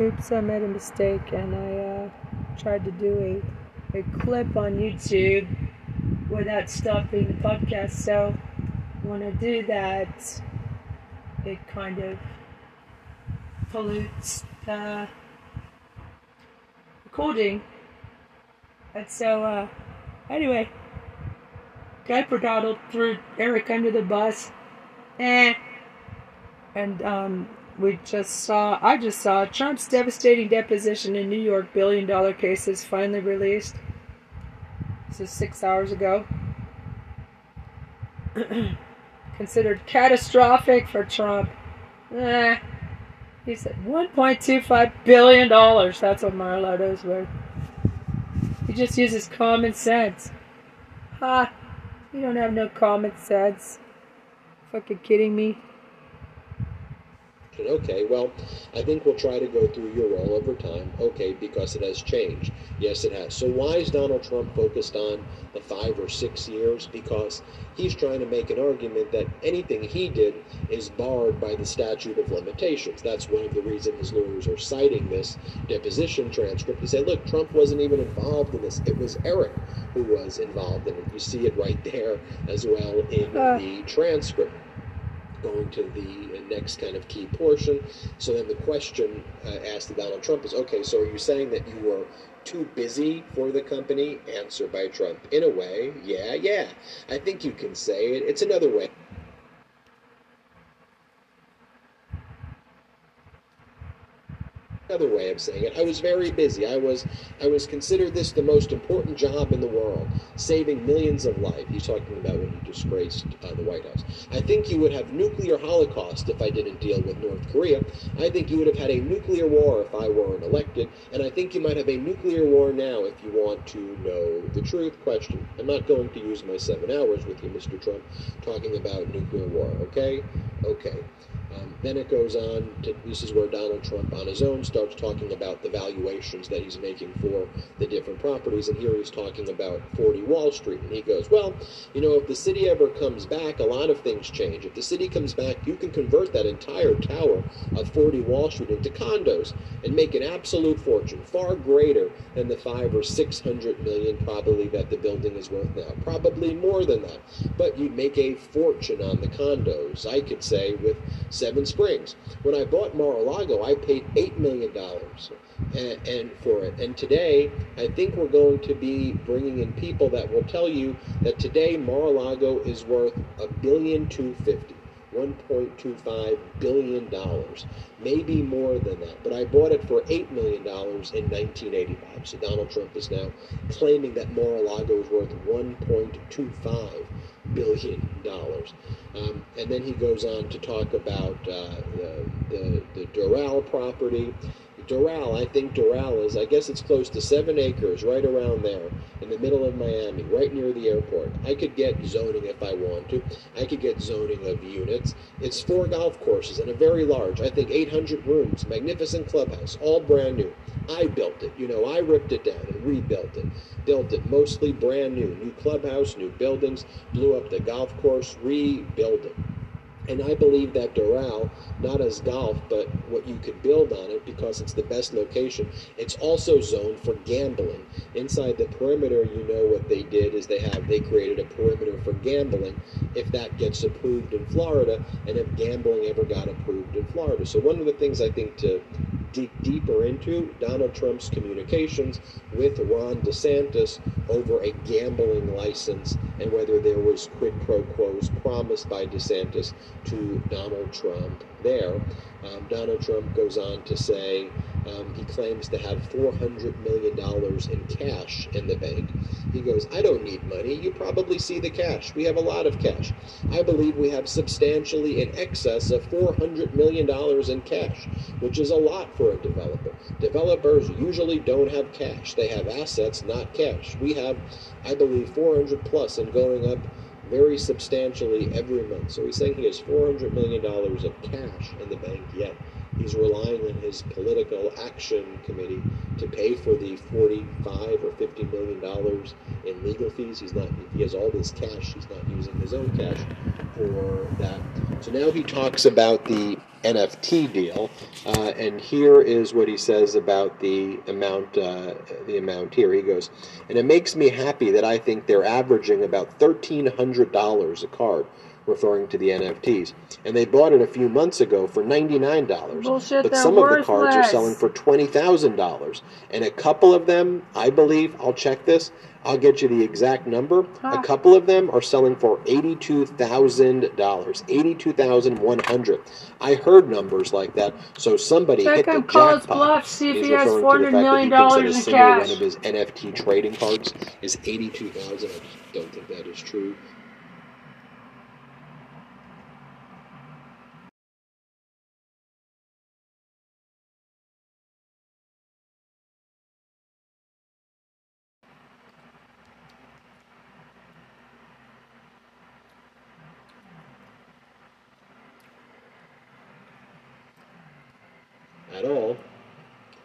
Oops, I made a mistake and I uh, tried to do a, a clip on YouTube without stopping the podcast. So when I do that, it kind of pollutes the recording. And so, uh, anyway, Diaper Donald threw Eric under the bus. Eh. And, um, we just saw, I just saw Trump's devastating deposition in New York billion dollar cases finally released. This is six hours ago. Considered catastrophic for Trump. Eh. He said $1.25 billion. That's what Mar-a-Lago's worth. He just uses common sense. Ha! You don't have no common sense. Fucking kidding me? Okay, well, I think we'll try to go through your role over time. Okay, because it has changed. Yes, it has. So why is Donald Trump focused on the five or six years? Because he's trying to make an argument that anything he did is barred by the statute of limitations. That's one of the reasons his lawyers are citing this deposition transcript to say, look, Trump wasn't even involved in this. It was Eric who was involved in it. You see it right there as well in uh. the transcript going to the next kind of key portion. So then the question uh, asked to Donald Trump is, okay, so are you saying that you were too busy for the company? Answer by Trump, in a way, yeah, yeah. I think you can say it. It's another way. Another way of saying it. I was very busy. I was I was considered this the most important job in the world, saving millions of lives. He's talking about when he disgraced uh, the White House. I think you would have nuclear holocaust if I didn't deal with North Korea. I think you would have had a nuclear war if I weren't elected, and I think you might have a nuclear war now if you want to know the truth. Question. I'm not going to use my seven hours with you, Mr. Trump, talking about nuclear war. Okay, okay. Um, then it goes on to this is where Donald Trump on his own starts talking about the valuations that he's making for the different properties. And here he's talking about 40 Wall Street. And he goes, Well, you know, if the city ever comes back, a lot of things change. If the city comes back, you can convert that entire tower of 40 Wall Street into condos and make an absolute fortune, far greater than the five or six hundred million probably that the building is worth now. Probably more than that. But you'd make a fortune on the condos, I could say, with Seven Springs. When I bought Mar-a-Lago, I paid $8 million and, and, for it. And today, I think we're going to be bringing in people that will tell you that today Mar-a-Lago is worth a billion two fifty. $1.25 billion, maybe more than that. But I bought it for $8 million in 1985. So Donald Trump is now claiming that Mar-a-Lago is worth 1.25 billion dollars. Um, and then he goes on to talk about uh, the, the, the Doral property. Doral, I think Doral is, I guess it's close to seven acres, right around there, in the middle of Miami, right near the airport. I could get zoning if I want to. I could get zoning of units. It's four golf courses and a very large, I think 800 rooms, magnificent clubhouse, all brand new. I built it. You know, I ripped it down and rebuilt it. Built it mostly brand new. New clubhouse, new buildings, blew up the golf course, rebuilt it. And I believe that Doral, not as golf, but what you could build on it because it's the best location, it's also zoned for gambling. Inside the perimeter, you know what they did is they have they created a perimeter for gambling if that gets approved in Florida and if gambling ever got approved in Florida. So one of the things I think to dig deeper into Donald Trump's communications with Ron DeSantis over a gambling license and whether there was quid pro quos promised by DeSantis to Donald Trump there. Um, Donald Trump goes on to say um, he claims to have $400 million in cash in the bank. He goes, I don't need money. You probably see the cash. We have a lot of cash. I believe we have substantially in excess of $400 million in cash, which is a lot for a developer. Developers usually don't have cash, they have assets, not cash. We have, I believe, 400 plus and going up very substantially every month. So he's saying he has $400 million of cash in the bank, yet he's relying on his political action committee to pay for the 45 or 50 million dollars in legal fees. He's not. He has all this cash. He's not using his own cash for that. So now he talks about the NFT deal, uh, and here is what he says about the amount. Uh, the amount here. He goes, and it makes me happy that I think they're averaging about thirteen hundred dollars a card referring to the NFTs. And they bought it a few months ago for $99. But some of the cards are selling for $20,000. And a couple of them, I believe, I'll check this, I'll get you the exact number. A couple of them are selling for $82,000. $82,100. I heard numbers like that. So somebody Check hit the call jackpot. bluff, see if He's he has referring to the $400 that he thinks that a in single cash. one of his NFT trading cards is 82000 I just don't think that is true. at all.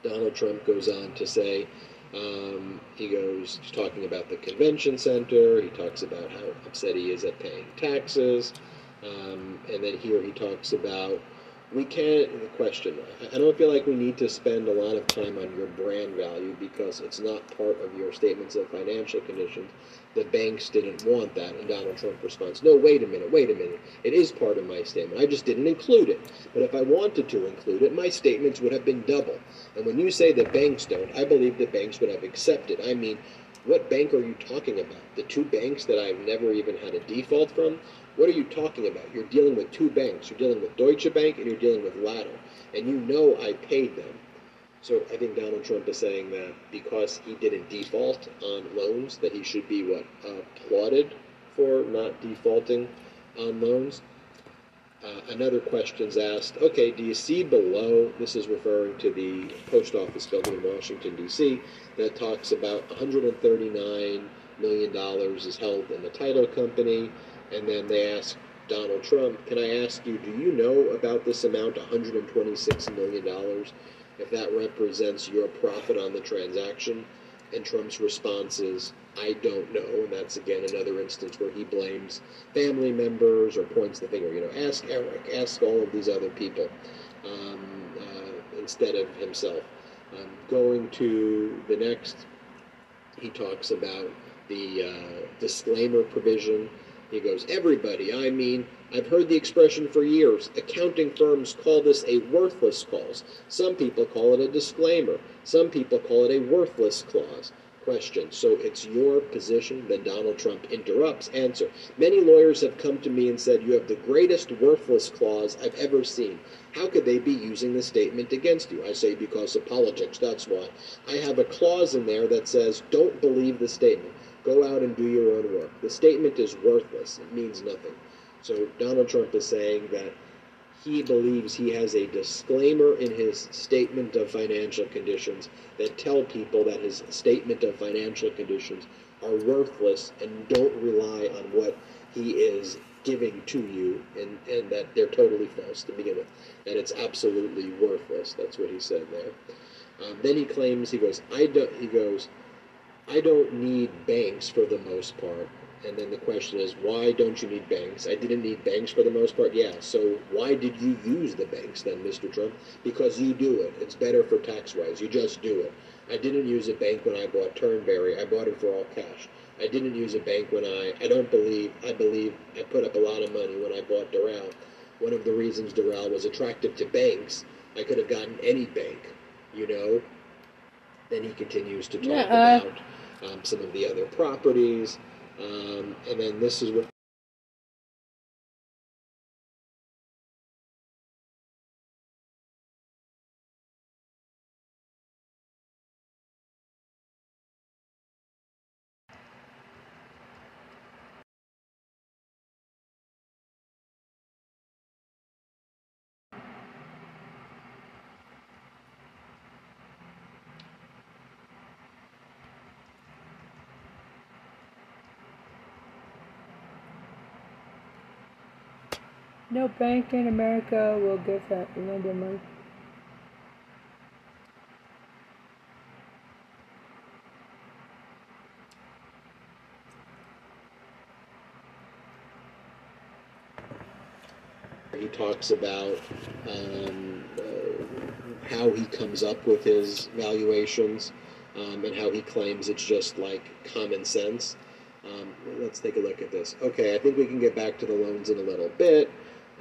Donald Trump goes on to say, um, he goes, talking about the convention center, he talks about how upset he is at paying taxes, um, and then here he talks about we can't, question, I- don't feel like we need to spend a lot of time on your brand value because it's not part of your statements of financial conditions. The banks didn't want that, and Donald Trump responds, no, wait a minute, wait a minute. It is part of my statement. I just didn't include it. But if I wanted to include it, my statements would have been double. And when you say that banks don't, I believe that banks would have accepted. I mean, what bank are you talking about? The two banks that I've never even had a default from? What are you talking about? You're dealing with two banks. You're dealing with Deutsche Bank and you're dealing with Ladder. And you know I paid them. So I think Donald Trump is saying that because he didn't default on loans, that he should be what applauded for not defaulting on loans. Uh, another question's asked. Okay, do you see below? This is referring to the post office building in Washington D.C. that talks about 139 million dollars is held in the title company, and then they ask Donald Trump, "Can I ask you? Do you know about this amount, 126 million dollars?" if that represents your profit on the transaction. And Trump's response is, I don't know. And that's again another instance where he blames family members or points the finger. You know, ask Eric, ask all of these other people um, uh, instead of himself. Um, going to the next, he talks about the uh, disclaimer provision. He goes, Everybody, I mean, I've heard the expression for years. Accounting firms call this a worthless clause. Some people call it a disclaimer. Some people call it a worthless clause. Question. So it's your position? Then Donald Trump interrupts. Answer. Many lawyers have come to me and said, You have the greatest worthless clause I've ever seen. How could they be using the statement against you? I say, Because of politics, that's why. I have a clause in there that says, Don't believe the statement. Go out and do your own work. The statement is worthless, it means nothing. So Donald Trump is saying that he believes he has a disclaimer in his statement of financial conditions that tell people that his statement of financial conditions are worthless and don't rely on what he is giving to you and, and that they're totally false to begin with. That it's absolutely worthless. That's what he said there. Um, then he claims he goes, I don't he goes, I don't need banks for the most part. And then the question is, why don't you need banks? I didn't need banks for the most part. Yeah. So why did you use the banks then, Mr. Trump? Because you do it. It's better for tax wise. You just do it. I didn't use a bank when I bought Turnberry. I bought it for all cash. I didn't use a bank when I. I don't believe. I believe I put up a lot of money when I bought Doral. One of the reasons Doral was attractive to banks, I could have gotten any bank. You know. Then he continues to talk Yeah, uh, about um, some of the other properties. Um, and then this is what No bank in America will give that lender money. He talks about um, uh, how he comes up with his valuations um, and how he claims it's just like common sense. Um, let's take a look at this. Okay, I think we can get back to the loans in a little bit.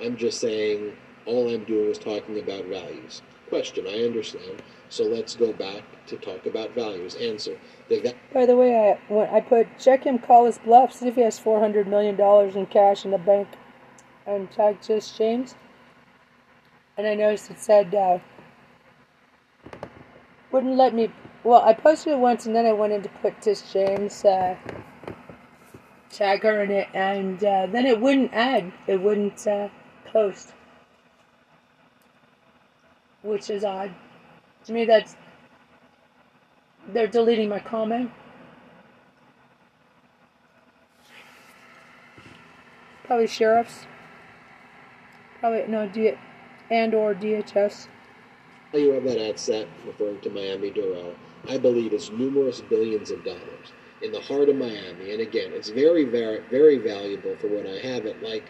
I'm just saying all I'm doing is talking about values. Question, I understand. So let's go back to talk about values. Answer. Va- By the way, I I put check him, call his bluff, see if he has four hundred million dollars in cash in the bank, and tag Tish James. And I noticed it said uh, wouldn't let me. Well, I posted it once, and then I went in to put Tish James uh, tag her in it, and uh, then it wouldn't add. It wouldn't uh, post, which is odd. To me, that's they're deleting my comment. Probably sheriffs. Probably no D and or DHS. You have that ad set referring to Miami Doral, I believe is numerous billions of dollars in the heart of Miami. And again, it's very, very, very valuable for when I have it, like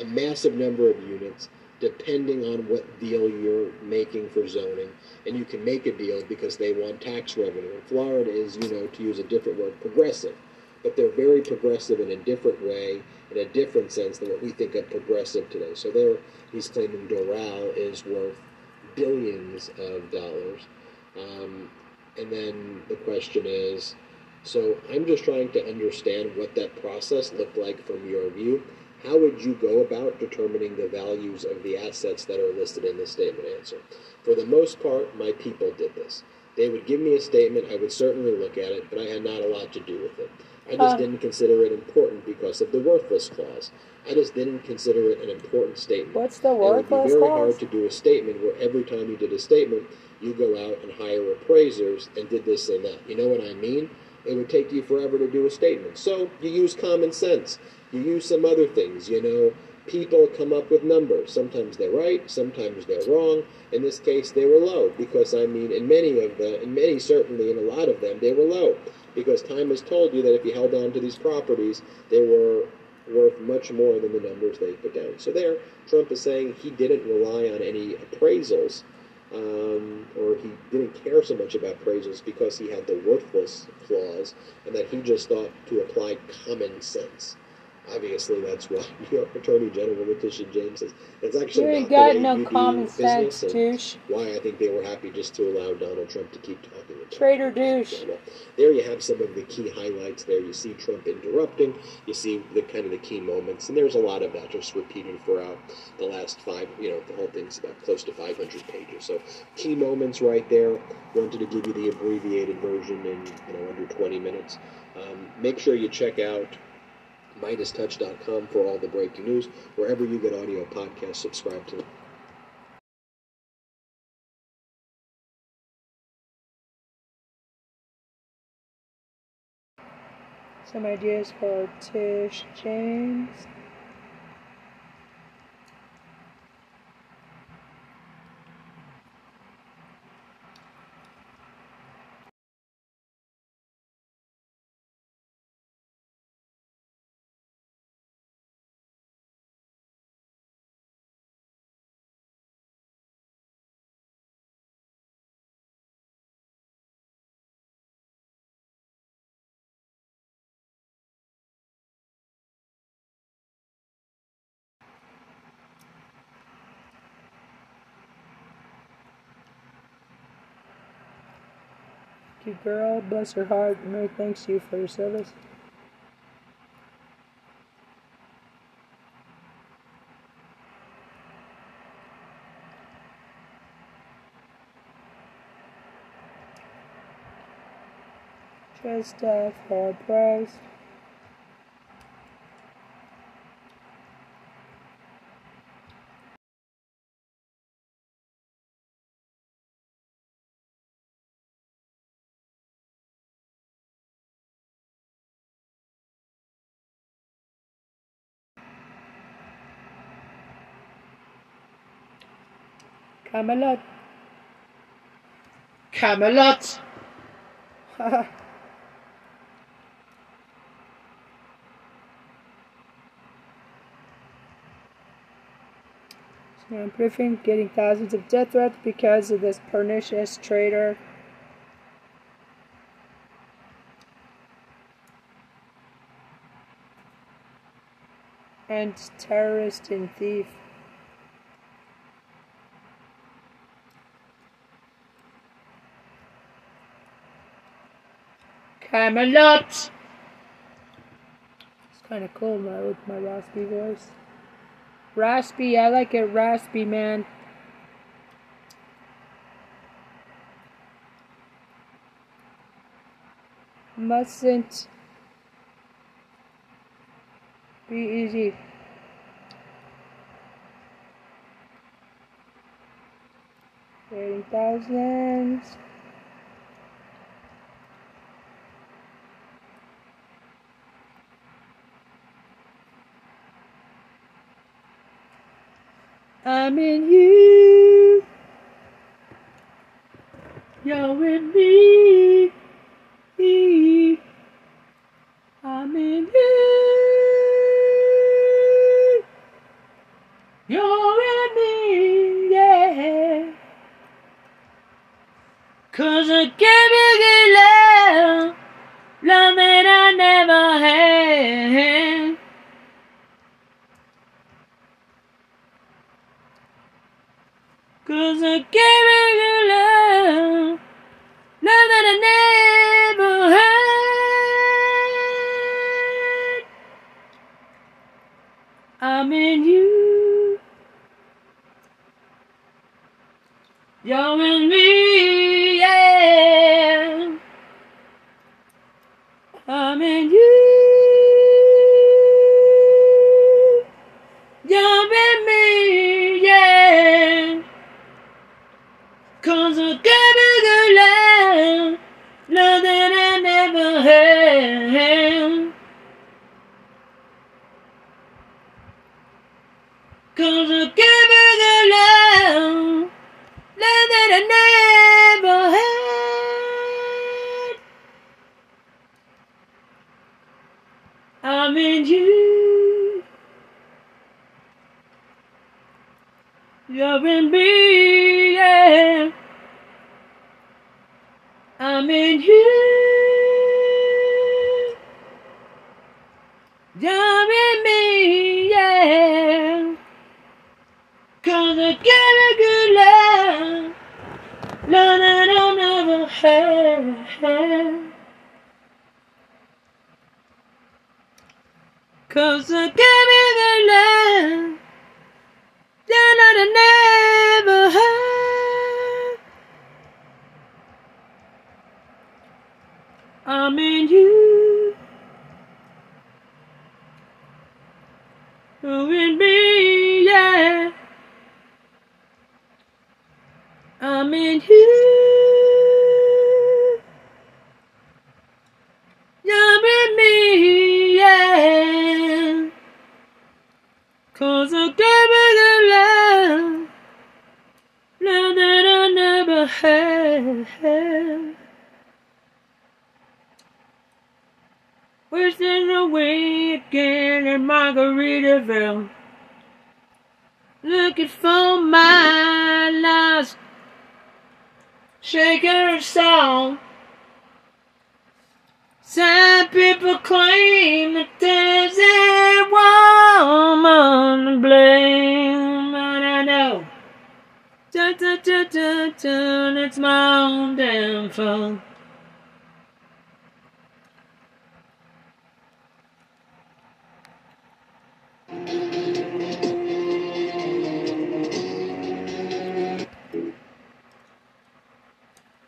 a massive number of units, depending on what deal you're making for zoning. And you can make a deal because they want tax revenue. And Florida is, you know, to use a different word, progressive. But they're very progressive in a different way, in a different sense than what we think of progressive today. So there, he's claiming Doral is worth billions of dollars. Um, and then the question is so I'm just trying to understand what that process looked like from your view. How would you go about determining the values of the assets that are listed in the statement answer? For the most part, my people did this. They would give me a statement, I would certainly look at it, but I had not a lot to do with it. I just Uh. didn't consider it important because of the worthless clause. I just didn't consider it an important statement. What's the worthless clause? It would be very clause? hard to do a statement where every time you did a statement, you go out and hire appraisers and did this and that. You know what I mean? It would take you forever to do a statement. So you use common sense. You use some other things. You know, people come up with numbers. Sometimes they're right, sometimes they're wrong. In this case, they were low because I mean, in many of them, in many certainly, in a lot of them, they were low because time has told you that if you held on to these properties, they were worth much more than the numbers they put down. So there, Trump is saying he didn't rely on any appraisals, um, or he didn't care so much about appraisals because he had the worthless clause, and that he just thought to apply common sense. Obviously, that's what New York Attorney General Letitia James says. It's actually You not the got way no you do common business, sense, douche. Why I think they were happy just to allow Donald Trump to keep talking. about Traitor it. douche. There you have some of the key highlights. There you see Trump interrupting. You see the kind of the key moments, and there's a lot of that just repeated throughout the last five. You know, the whole thing's about close to 500 pages. So key moments right there. Wanted to give you the abbreviated version in you know under 20 minutes. Um, make sure you check out MeidasTouch.com for all the breaking news. Wherever you get audio podcasts, subscribe to them. Some ideas for Tish James. Girl, bless her heart. Mary thanks you for your service. Just uh, for price. Camelot. Camelot. I'm briefing getting thousands of death threats because of this pernicious traitor. And terrorist and thief. Camelot! It's kind of cool now with my raspy voice. Raspy, I like it raspy, man. Mustn't be easy. Thirty thousands. I'm in you. You're in me. I'm in you. You're I gave you love, love that I never had. I'm in you. You're in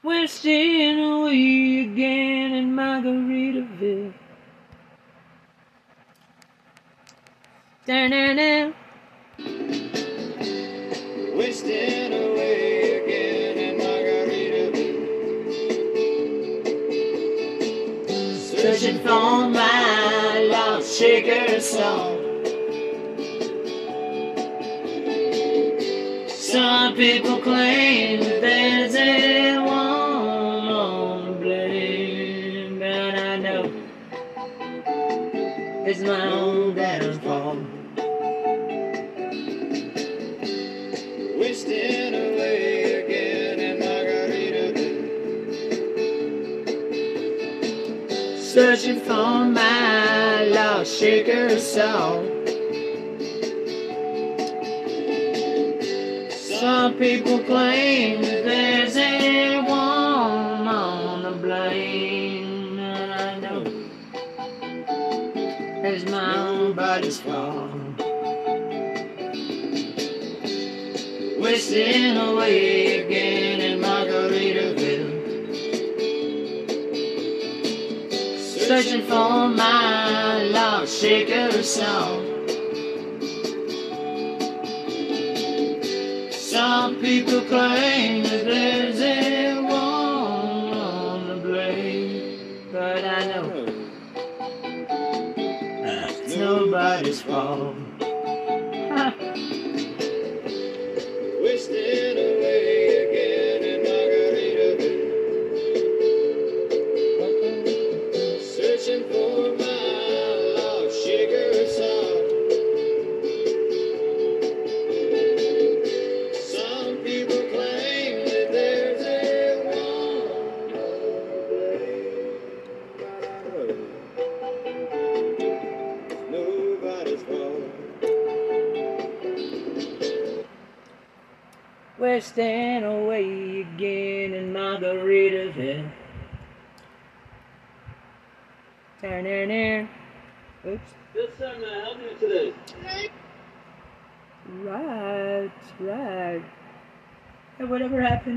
We're away again in Margaritaville. Da-na-na. Wasting away again in Margaritaville. Searching for my lost shaker song. Some people claim My own downfall, Wasting away again in Margarita Searching for my lost shaker soul. Some people claim own body's fault. Wasting away again in Margaritaville. Searching for my lost shaker soul. Some people claim that there's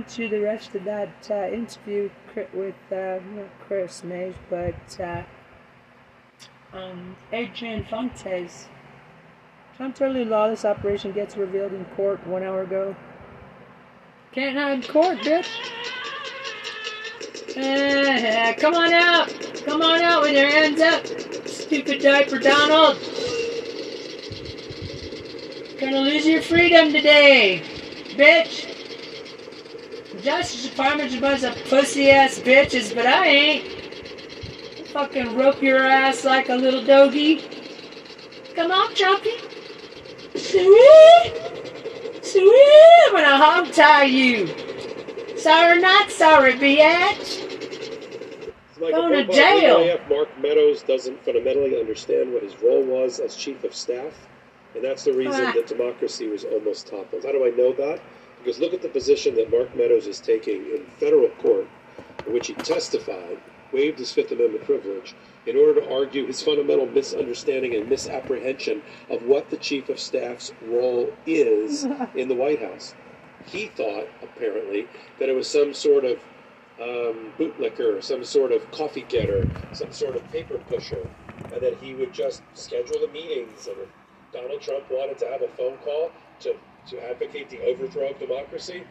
to the rest of that uh, interview with uh, not Kris Mayes, but uh, um, Adrian Fontes? Totally lawless operation gets revealed in court one hour ago. Can't hide in court, bitch. Eh, come on out. Come on out with your hands up. Stupid diaper Donald. Gonna lose your freedom today, bitch. Justice Department's a bunch of pussy ass bitches, but I ain't. Fucking rope your ass like a little doggy. Come on, Chunky. Sweet! Sweet! I'm gonna hog tie you. Sorry, not sorry, bitch. Like Going to jail. RAF Mark Meadows doesn't fundamentally understand what his role was as chief of staff, and that's the reason Ah. that democracy was almost toppled. How do I know that? Because look at the position that Mark Meadows is taking in federal court, in which he testified, waived his Fifth Amendment privilege, in order to argue his fundamental misunderstanding and misapprehension of what the chief of staff's role is in the White House. He thought, apparently, that it was some sort of um, bootlicker, some sort of coffee getter, some sort of paper pusher, and that he would just schedule the meetings. And if Donald Trump wanted to have a phone call to, to advocate the overthrow of democracy,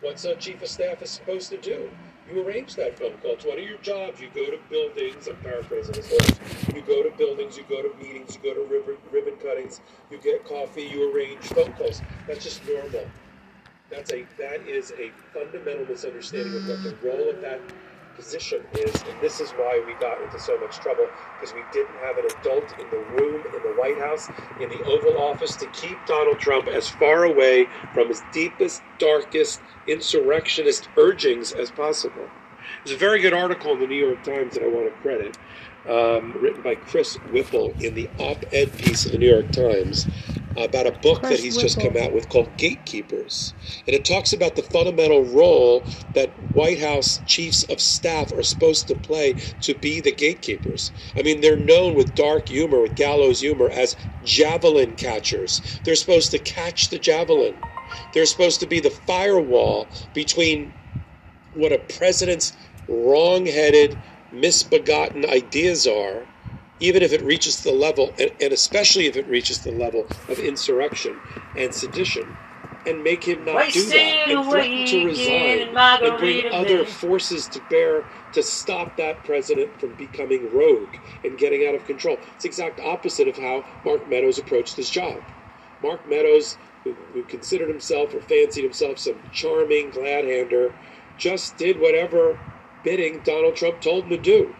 what's a chief of staff is supposed to do? You arrange that phone call. It's one of your jobs. You go to buildings. I'm paraphrasing his words. You go to buildings. You go to meetings. You go to ribbon, ribbon cuttings. You get coffee. You arrange phone calls. That's just normal. That's a that is a fundamental misunderstanding of what the role of that position is, and this is why we got into so much trouble because we didn't have an adult in the room in the White House in the Oval Office to keep Donald Trump as far away from his deepest, darkest insurrectionist urgings as possible. There's a very good article in the New York Times that I want to credit, um, written by Chris Whipple in the op-ed piece of the New York Times about a book that he's just come out with called Gatekeepers. And it talks about the fundamental role that White House chiefs of staff are supposed to play to be the gatekeepers. I mean, they're known with dark humor, with gallows humor, as javelin catchers. They're supposed to catch the javelin. They're supposed to be the firewall between what a president's wrong-headed, misbegotten ideas are, even if it reaches the level, and, and especially if it reaches the level of insurrection and sedition, and make him not do that, and threaten to resign, and bring other forces to bear to stop that president from becoming rogue and getting out of control. It's the exact opposite of how Mark Meadows approached his job. Mark Meadows, who, who considered himself or fancied himself some charming glad-hander, just did whatever bidding Donald Trump told him to do.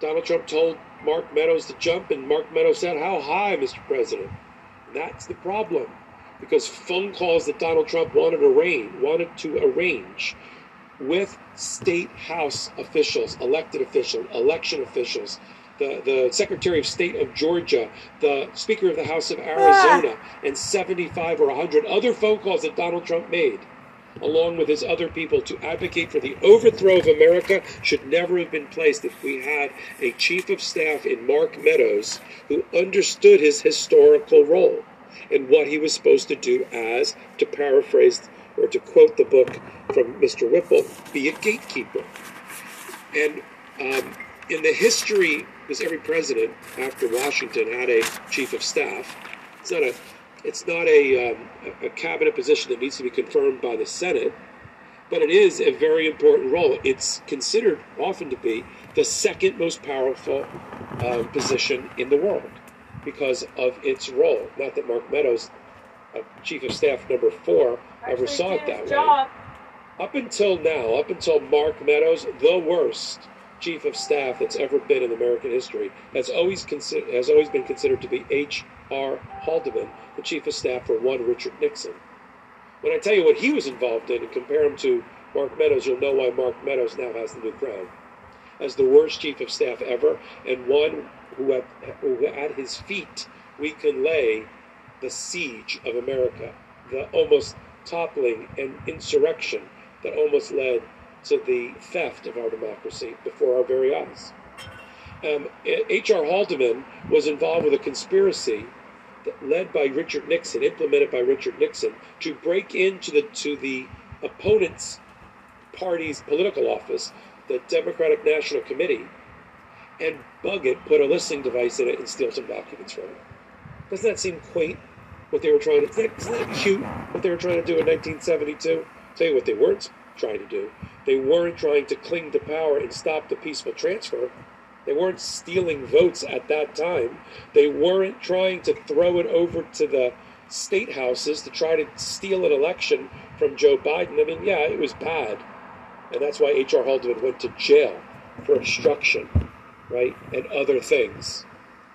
Donald Trump told Mark Meadows to jump, and Mark Meadows said, How high, Mr. President? That's the problem. Because phone calls that Donald Trump wanted to arrange, wanted to arrange with state house officials, elected officials, election officials, the, the Secretary of State of Georgia, the Speaker of the House of ah. Arizona, and 75 or 100 other phone calls that Donald Trump made, along with his other people, to advocate for the overthrow of America should never have been placed if we had a chief of staff in Mark Meadows who understood his historical role and what he was supposed to do as, to paraphrase or to quote the book from Mr. Whipple, be a gatekeeper. And um, in the history, because every president after Washington had a chief of staff, it's not a it's not a, um, a cabinet position that needs to be confirmed by the Senate, but it is a very important role. It's considered often to be the second most powerful um, position in the world because of its role. Not that Mark Meadows, uh, chief of staff number four, ever saw it that way. Up until now, up until Mark Meadows, the worst chief of staff that's ever been in American history, has always consider, has always been considered to be H.R. Haldeman, the chief of staff for one Richard Nixon. When I tell you what he was involved in and compare him to Mark Meadows, you'll know why Mark Meadows now has the new crown. As the worst chief of staff ever, and one who at, who at his feet we can lay the siege of America, the almost toppling and insurrection that almost led to the theft of our democracy before our very eyes. Um, H.R. Haldeman was involved with a conspiracy that led by Richard Nixon, implemented by Richard Nixon, to break into the to the opponent's party's political office, the Democratic National Committee, and bug it, put a listening device in it, and steal some documents from it. Doesn't that seem quaint? What they were trying to, isn't that, isn't that cute? What they were trying to do in 1972? Tell you what they weren't trying to do. They weren't trying to cling to power and stop the peaceful transfer. They weren't stealing votes at that time. They weren't trying to throw it over to the state houses to try to steal an election from Joe Biden. I mean, yeah, it was bad. And that's why H.R. Haldeman went to jail for obstruction, right, and other things.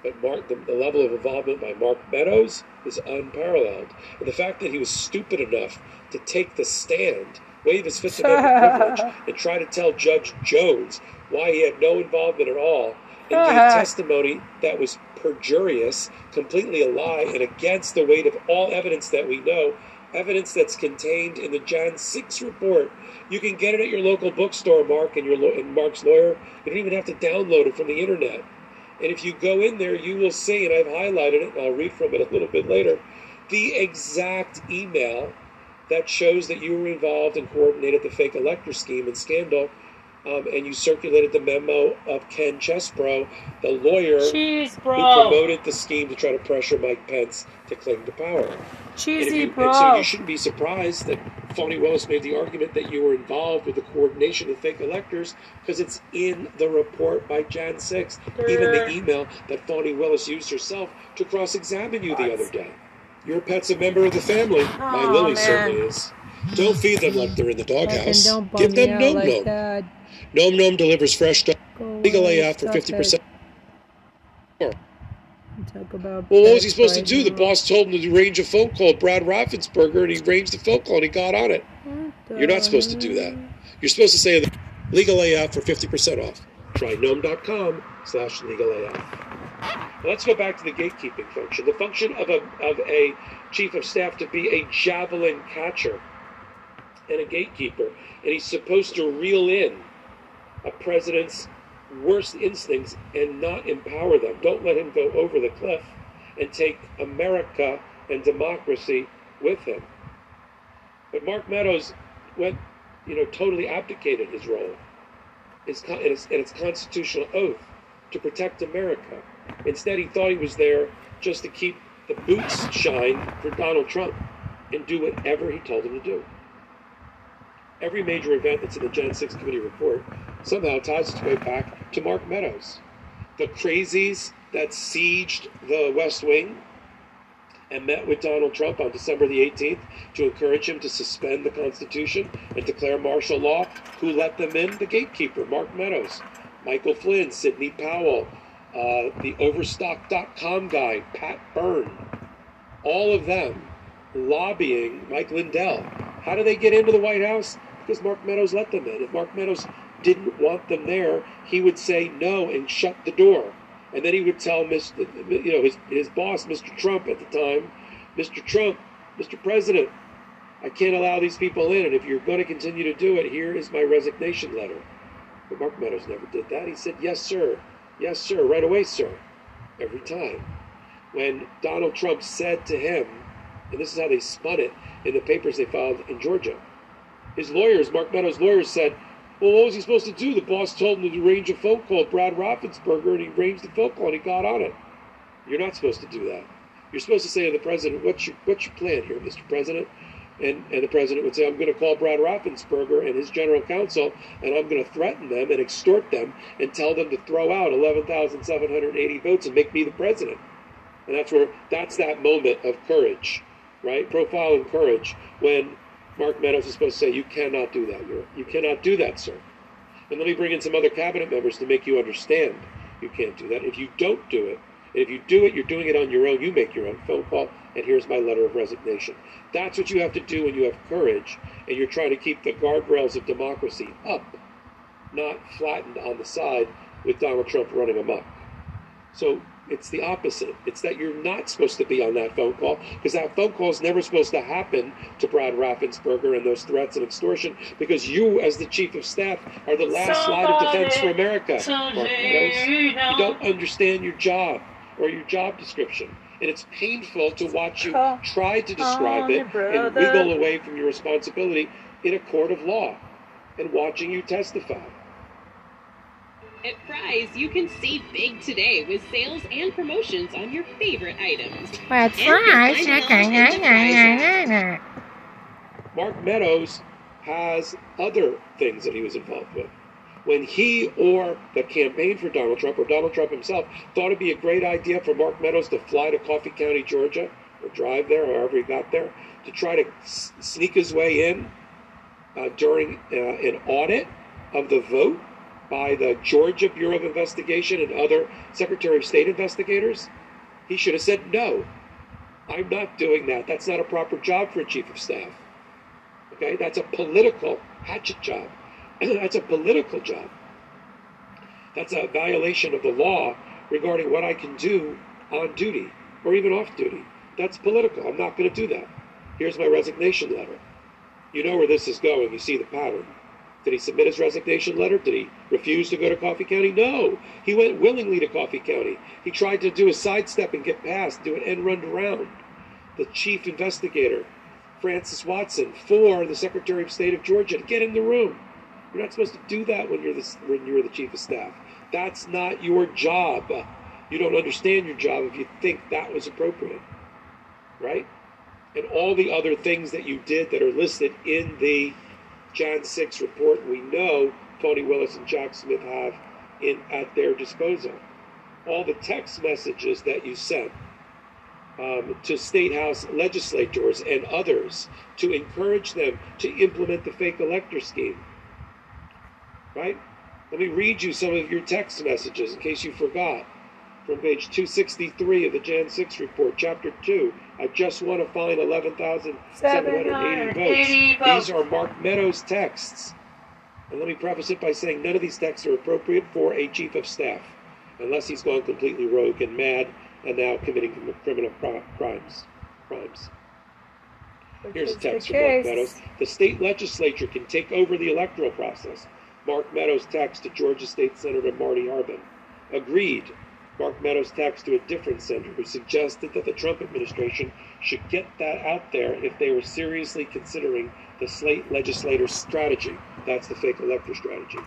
But Mark, the, the level of involvement by Mark Meadows is unparalleled. And the fact that he was stupid enough to take the stand waive his Fifth Amendment privilege and try to tell Judge Jones why he had no involvement at all and gave testimony that was perjurious, completely a lie, and against the weight of all evidence that we know, evidence that's contained in the Jan 6 report. You can get it at your local bookstore, Mark, and, your and Mark's lawyer. You don't even have to download it from the internet. And if you go in there, you will see, and I've highlighted it, and I'll read from it a little bit later, the exact email that shows that you were involved and coordinated the fake elector scheme and scandal. Um, and you circulated the memo of Ken Chesebro, the lawyer Cheese, who promoted the scheme to try to pressure Mike Pence to cling to power. And, Cheesy, you, and bro. so you shouldn't be surprised that Fani Willis made the argument that you were involved with the coordination of fake electors because it's in the report by Jan 6th, even the email that Fani Willis used herself to cross examine you the other day. Your pet's a member of the family. My Lily man. certainly is. Don't feed them like they're in the doghouse. Give them Gnome like Gnome. Gnome delivers fresh stuff. Legal AF for 50%. it. Talk about Well, what was he supposed right to do? The boss told him to arrange a phone call with Brad Raffensperger, and he arranged the phone call, and he got on it. You're not supposed to do that. You're supposed to say legal AF for 50% off. Try gnome.com slash legal AF. Let's go back to the gatekeeping function. The function of a, of a chief of staff to be a javelin catcher and a gatekeeper. And he's supposed to reel in a president's worst instincts and not empower them. Don't let him go over the cliff and take America and democracy with him. But Mark Meadows went, you know, totally abdicated his role, his, and and its constitutional oath to protect America. Instead, he thought he was there just to keep the boots shine for Donald Trump and do whatever he told him to do. Every major event that's in the Jan 6 committee report somehow ties its way back to Mark Meadows. The crazies that sieged the West Wing and met with Donald Trump on December the 18th to encourage him to suspend the Constitution and declare martial law. Who let them in? The gatekeeper, Mark Meadows, Michael Flynn, Sidney Powell, uh, the Overstock.com guy, Pat Byrne. All of them lobbying Mike Lindell. How do they get into the White House? Because Mark Meadows let them in. If Mark Meadows didn't want them there, he would say no and shut the door. And then he would tell Mr. you know his, his boss, Mr. Trump at the time, Mr. Trump, Mr. President, I can't allow these people in, and if you're going to continue to do it, here is my resignation letter. But Mark Meadows never did that. He said, Yes, sir. Yes, sir. Right away, sir. Every time. When Donald Trump said to him, and this is how they spun it in the papers they filed in Georgia, his lawyers, Mark Meadows' lawyers, said, Well, what was he supposed to do? The boss told him to arrange a phone call with Brad Raffensperger, and he arranged the phone call and he got on it. You're not supposed to do that. You're supposed to say to the president, What's your, what's your plan here, Mr. President? And, and the president would say, I'm going to call Brad Raffensperger and his general counsel, and I'm going to threaten them and extort them and tell them to throw out 11,780 votes and make me the president. And that's where, that's that moment of courage, right? Profile and courage when Mark Meadows is supposed to say, You cannot do that. You cannot do that, sir. And let me bring in some other cabinet members to make you understand you can't do that. If you don't do it, and if you do it, you're doing it on your own. You make your own phone call, and here's my letter of resignation. That's what you have to do when you have courage and you're trying to keep the guardrails of democracy up, not flattened on the side with Donald Trump running amok. So it's the opposite. It's that you're not supposed to be on that phone call because that phone call is never supposed to happen to Brad Raffensperger and those threats and extortion because you, as the chief of staff, are the last line of defense for America. You don't understand your job or your job description. And it's painful to watch you try to describe it and wiggle away from your responsibility in a court of law and watching you testify. At Fry's, you can save big today with sales and promotions on your favorite items. That's And you'll right. find it all in the Fry's. Mark Meadows has other things that he was involved with. When he or the campaign for Donald Trump or Donald Trump himself thought it'd be a great idea for Mark Meadows to fly to Coffee County, Georgia, or drive there, however he got there, to try to s- sneak his way in uh, during uh, an audit of the vote by the Georgia Bureau of Investigation and other Secretary of State investigators, he should have said, no, I'm not doing that. That's not a proper job for a chief of staff. Okay, that's a political hatchet job. that's a political job. That's a violation of the law regarding what I can do on duty or even off duty. That's political. I'm not going to do that. Here's my resignation letter. You know where this is going. You see the pattern. Did he submit his resignation letter? Did he refuse to go to Coffee County? No. He went willingly to Coffee County. He tried to do a sidestep and get past, do an end run around. The chief investigator, Frances Watson, for the Secretary of State of Georgia to get in the room. You're not supposed to do that when you're the when you're the chief of staff. That's not your job. You don't understand your job if you think that was appropriate, right? And all the other things that you did that are listed in the Jan 6 report, we know Fani Willis and Jack Smith have in at their disposal. All the text messages that you sent um, to state house legislators and others to encourage them to implement the fake elector scheme. Right? Let me read you some of your text messages in case you forgot. From page 263 of the Jan 6 report, chapter 2. I just want to find 11,780 780 votes. These are Mark Meadows texts. And let me preface it by saying none of these texts are appropriate for a chief of staff, unless he's gone completely rogue and mad and now committing criminal cri- crimes. Crimes. Which Here's a text from Mark. Meadows. The state legislature can take over the electoral process. Mark Meadows text to Georgia State Senator Marty Harbin. Agreed. Mark Meadows text to a different senator who suggested that the Trump administration should get that out there if they were seriously considering the slate legislator's strategy. That's the fake elector strategy.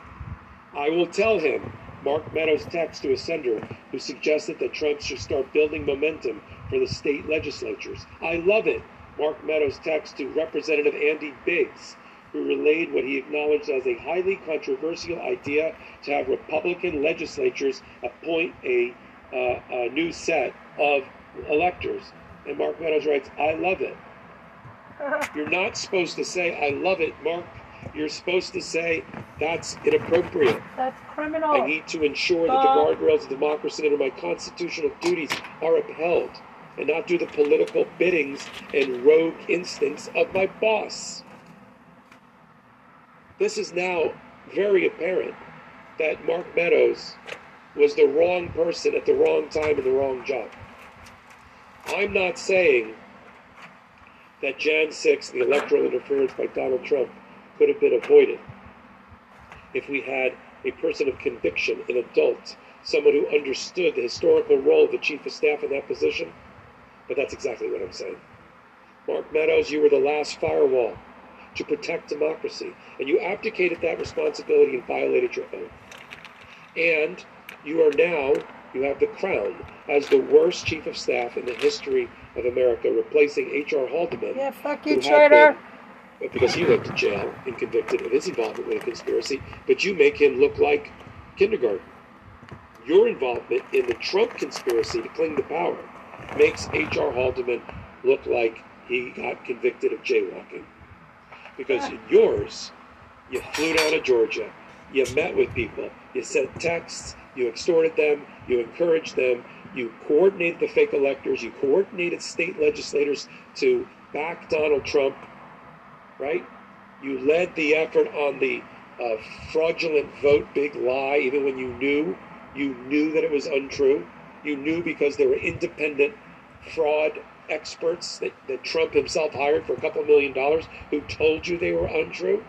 I will tell him, Mark Meadows text to a senator who suggested that Trump should start building momentum for the state legislatures. I love it. Mark Meadows text to Representative Andy Biggs, who relayed what he acknowledged as a highly controversial idea to have Republican legislatures appoint a, uh, a new set of electors. And Mark Meadows writes, I love it. You're not supposed to say, I love it, Mark. You're supposed to say, that's inappropriate. That's criminal. I need to ensure that the guardrails of democracy under my constitutional duties are upheld and not do the political biddings and rogue instincts of my boss. this is now very apparent that Mark Meadows was the wrong person at the wrong time in the wrong job. I'm not saying that Jan 6, the electoral interference by Donald Trump, could have been avoided if we had a person of conviction, an adult, someone who understood the historical role of the chief of staff in that position. But that's exactly what I'm saying. Mark Meadows, you were the last firewall to protect democracy, and you abdicated that responsibility and violated your oath. And you are now, you have the crown as the worst chief of staff in the history of America, replacing H.R. Haldeman. Yeah, fuck you, traitor. been- because he went to jail and convicted of his involvement with a conspiracy, but you make him look like kindergarten. Your involvement in the Trump conspiracy to cling to power makes H.R. Haldeman look like he got convicted of jaywalking. Because in yours, you flew down to Georgia, you met with people, you sent texts, you extorted them, you encouraged them, you coordinated the fake electors, you coordinated state legislators to back Donald Trump, right? You led the effort on the uh, fraudulent vote big lie, even when you knew you knew that it was untrue. You knew because there were independent fraud experts that, that Trump himself hired for a couple million dollars who told you they were untrue.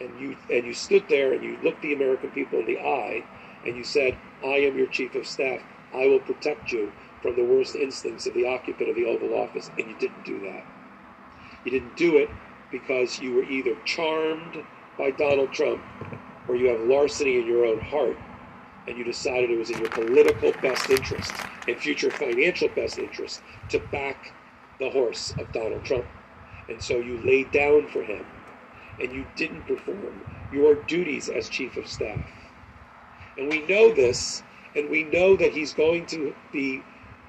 And you and you stood there and you looked the American people in the eye and you said, I am your chief of staff. I will protect you from the worst instincts of the occupant of the Oval Office. And you didn't do that. You didn't do it because you were either charmed by Donald Trump or you have larceny in your own heart and you decided it was in your political best interest and future financial best interest to back the horse of Donald Trump. And so you laid down for him and you didn't perform your duties as chief of staff. And we know this, and we know that he's going to be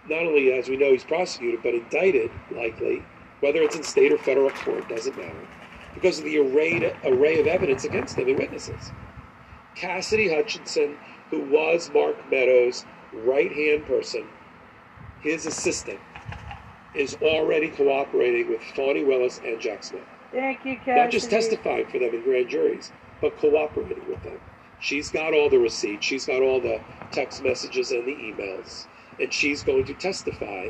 not only, as we know, he's prosecuted, but indicted, likely, whether it's in state or federal court, doesn't matter, because of the array, array of evidence against him and witnesses. Cassidy Hutchinson, who was Mark Meadows' right hand person, his assistant, is already cooperating with Fani Willis and Jack Smith. Thank you, Cassidy. Not just testifying for them in grand juries, but cooperating with them. She's got all the receipts, she's got all the text messages and the emails, and she's going to testify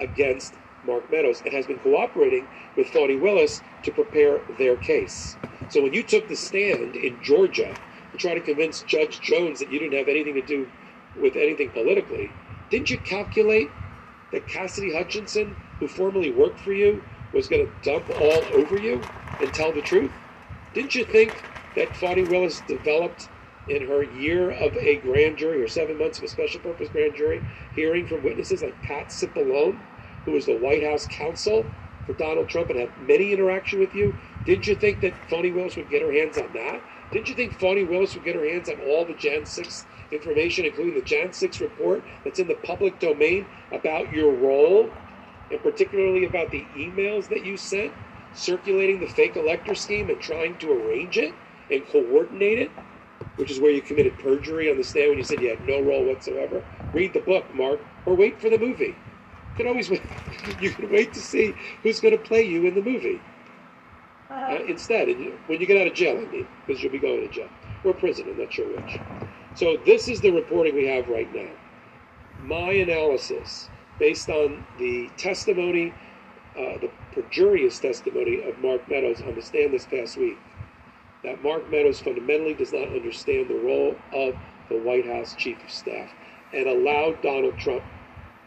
against Mark Meadows and has been cooperating with Fani Willis to prepare their case. So when you took the stand in Georgia to try to convince Judge Jones that you didn't have anything to do with anything politically, didn't you calculate that Cassidy Hutchinson, who formerly worked for you, was going to dump all over you and tell the truth? Didn't you think that Fani Willis developed in her year of a grand jury or seven months of a special purpose grand jury hearing from witnesses like Pat Cipollone, who was the White House counsel for Donald Trump and had many interaction with you? Didn't you think that Fani Willis would get her hands on that? Didn't you think Fani Willis would get her hands on all the Jan 6 information, including the Jan 6 report that's in the public domain about your role, and particularly about the emails that you sent circulating the fake elector scheme and trying to arrange it and coordinate it, which is where you committed perjury on the stand when you said you had no role whatsoever? Read the book, Mark, or wait for the movie. You can always wait. You can wait to see who's going to play you in the movie. Uh, instead, when you get out of jail, I mean, because you'll be going to jail or prison, I'm not sure which. So this is the reporting we have right now. My analysis, based on the testimony, uh, the perjurious testimony of Mark Meadows on the stand this past week, that Mark Meadows fundamentally does not understand the role of the White House Chief of Staff and allowed Donald Trump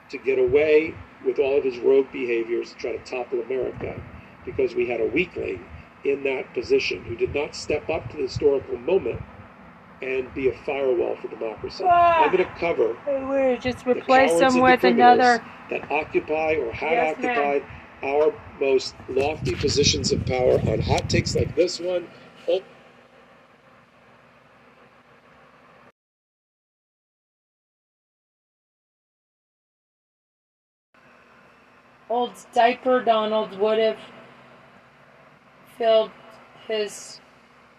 to get away with all of his rogue behaviors to try to topple America because we had a weakling in that position who did not step up to the historical moment and be a firewall for democracy. Ah! I'm going to cover We just replace cowards them and the with another. that occupy or have Yes, occupied our most lofty positions of power on hot takes like this one. Oh, Old diaper Donald would have filled his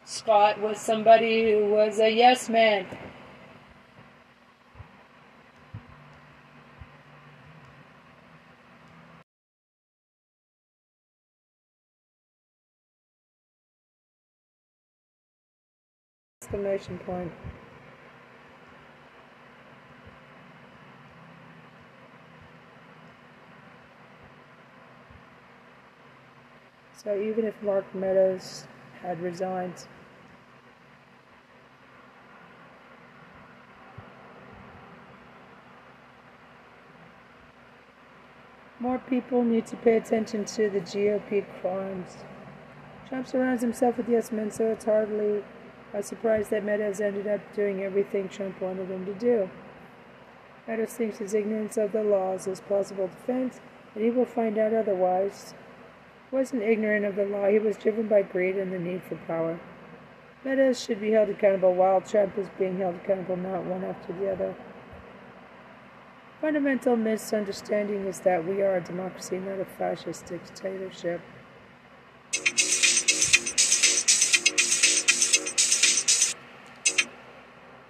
spot was somebody who was a yes man. exclamation point. So even if Mark Meadows had resigned, more people need to pay attention to the GOP crimes. Trump surrounds himself with yes men, so it's hardly a surprise that Meadows ended up doing everything Trump wanted him to do. Meadows thinks his ignorance of the laws is plausible defense, and he will find out otherwise. Wasn't ignorant of the law, he was driven by greed and the need for power. Meadows should be held accountable while Trump is being held accountable, not one after the other. Fundamental misunderstanding is that we are a democracy, not a fascist dictatorship.